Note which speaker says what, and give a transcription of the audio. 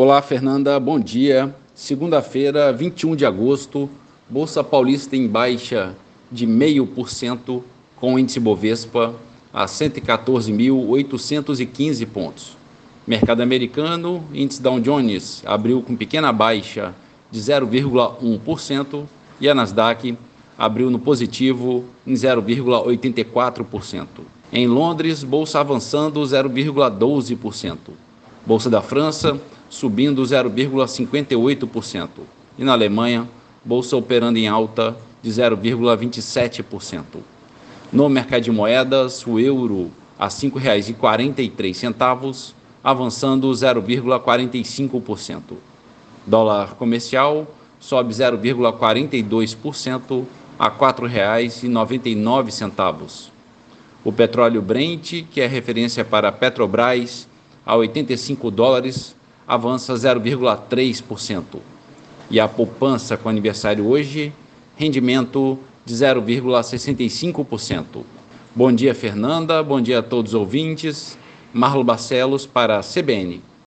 Speaker 1: Olá, Fernanda, bom dia. Segunda-feira, 21 de agosto, Bolsa Paulista em baixa de 0,5%, com o índice Bovespa a 114.815 pontos. Mercado americano, índice Dow Jones abriu com pequena baixa de 0,1% e a Nasdaq abriu no positivo em 0,84%. Em Londres, bolsa avançando 0,12%. Bolsa da França subindo 0,58%. E na Alemanha, bolsa operando em alta de 0,27%. No mercado de moedas, o euro a R$ 5,43, avançando 0,45%. Dólar comercial sobe 0,42% a R$ 4,99. O petróleo Brent, que é referência para Petrobras, a 85 dólares, avança 0,3%. E a poupança com aniversário hoje, rendimento de 0,65%. Bom dia, Fernanda. Bom dia a todos os ouvintes. Marlo Barcelos para a CBN.